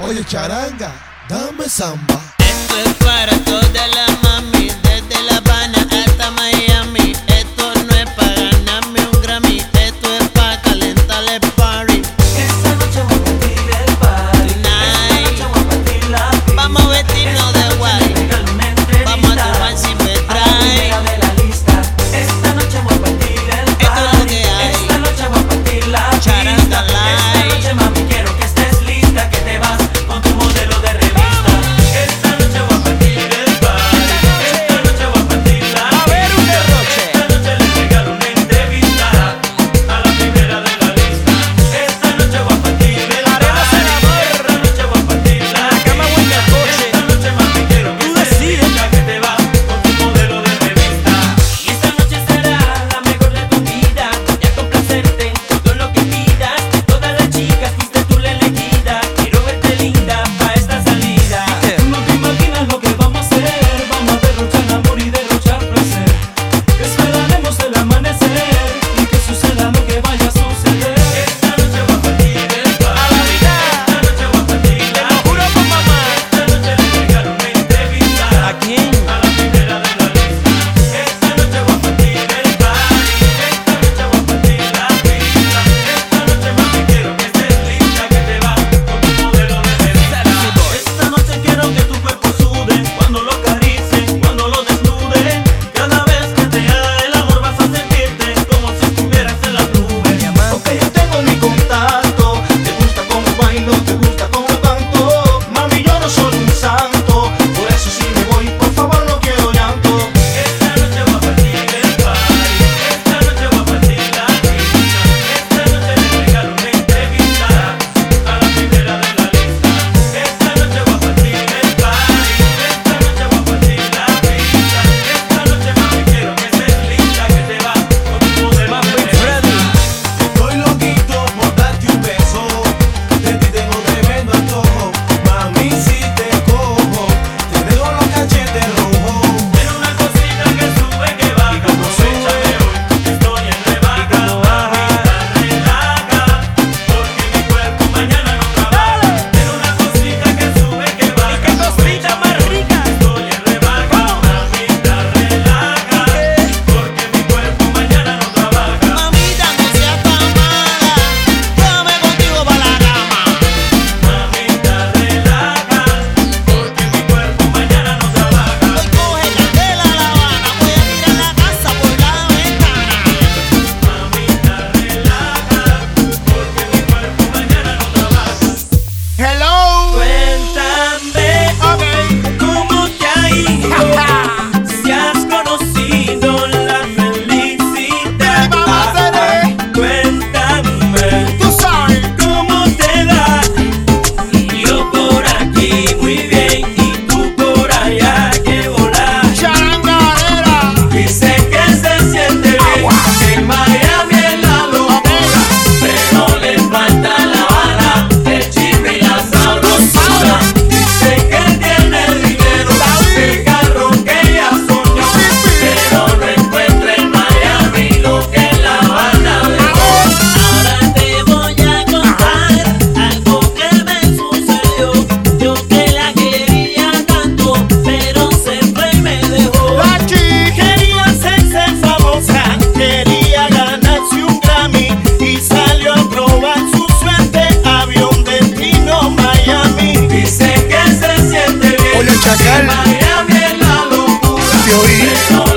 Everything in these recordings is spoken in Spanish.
Oye, charanga, dame samba. Esto es para toda la morir.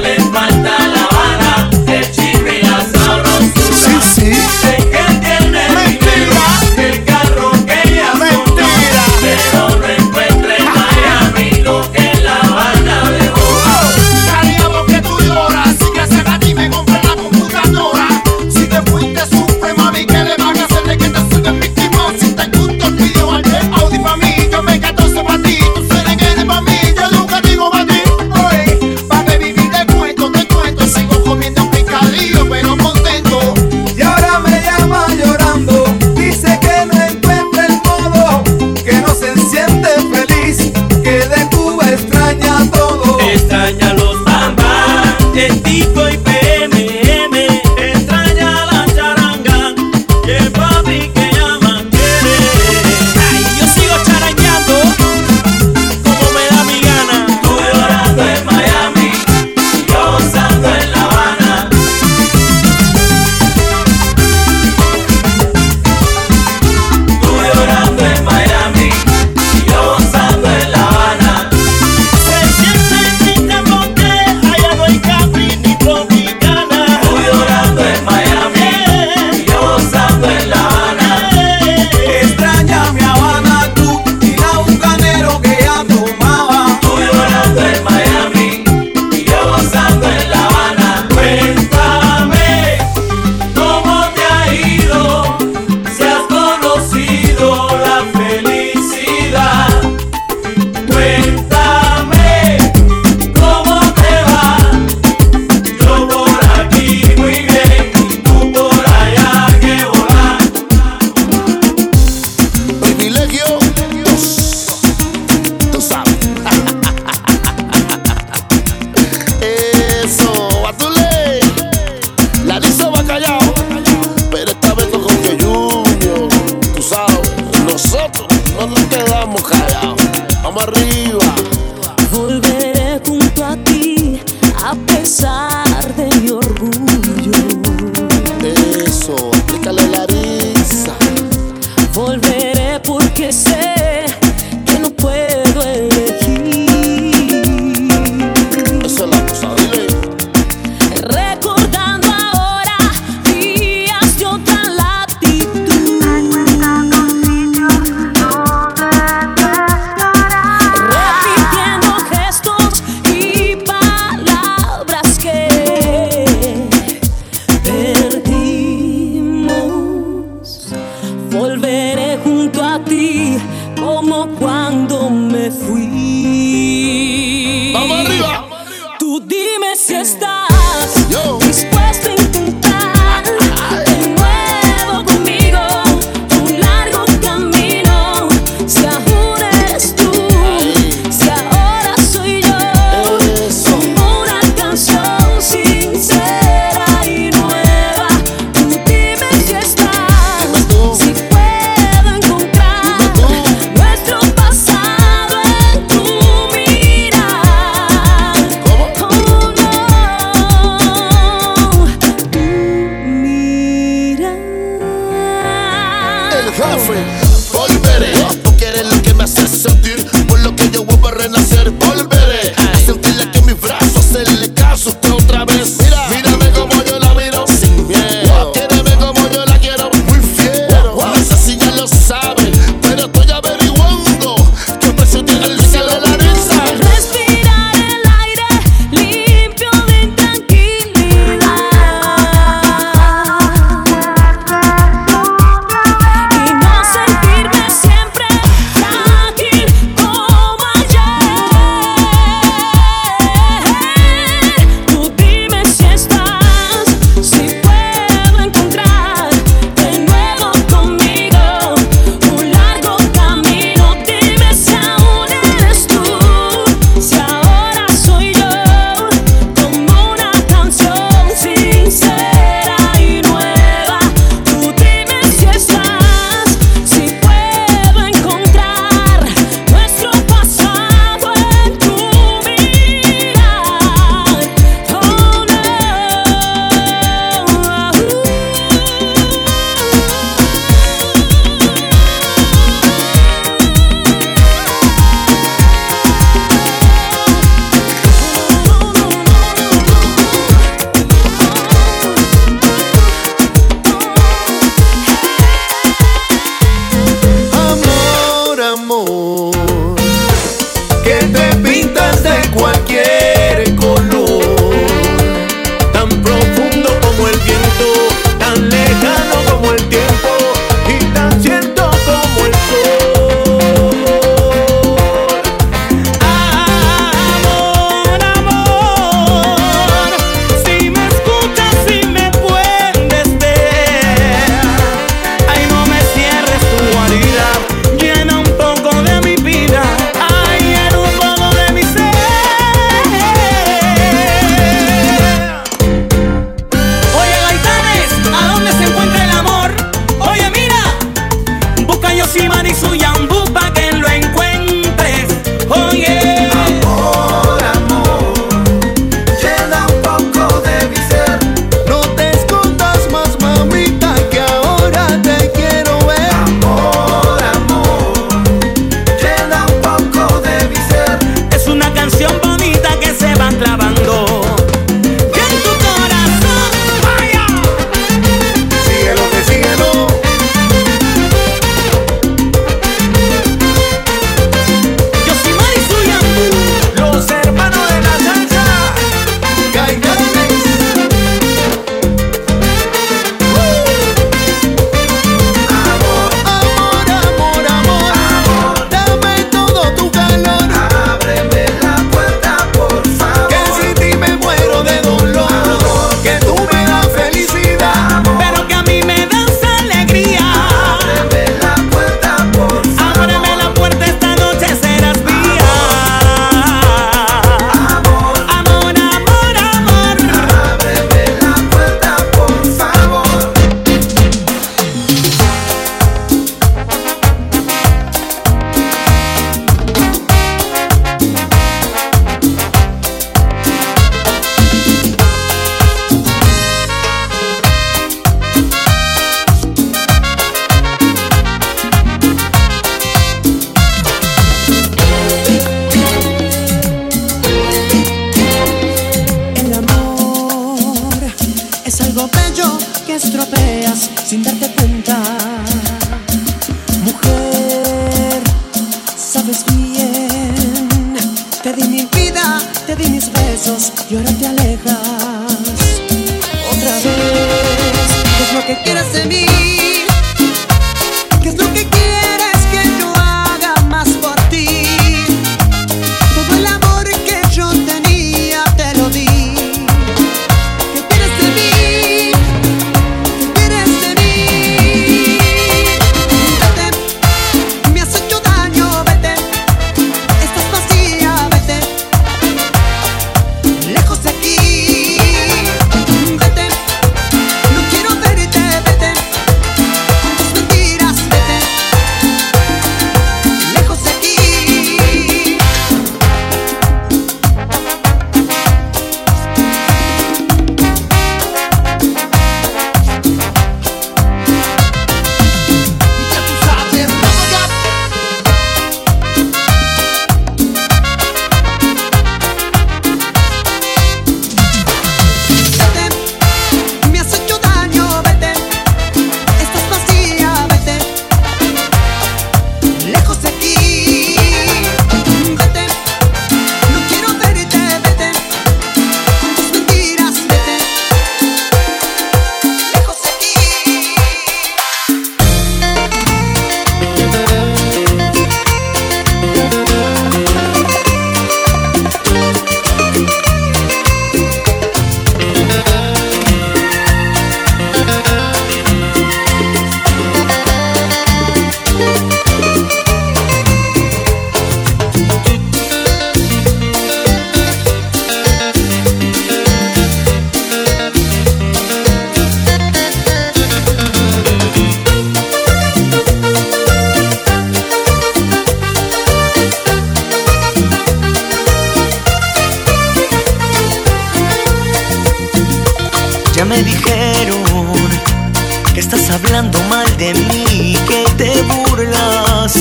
estás hablando mal de mí, que te burlas.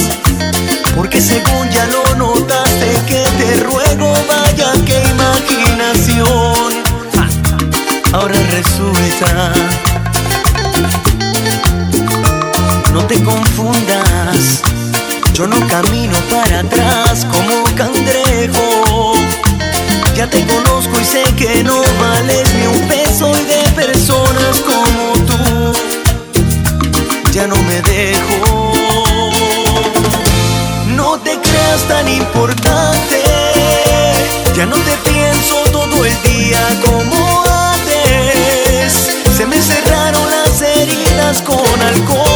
Porque según ya lo notaste, que te ruego vaya que imaginación. Ahora resulta, no te confundas. Yo no camino para atrás como cangrejo. Ya te conozco y sé que no vales ni un peso y de personas como ya no me dejo. No te creas tan importante, ya no te pienso todo el día como antes. Se me cerraron las heridas con alcohol.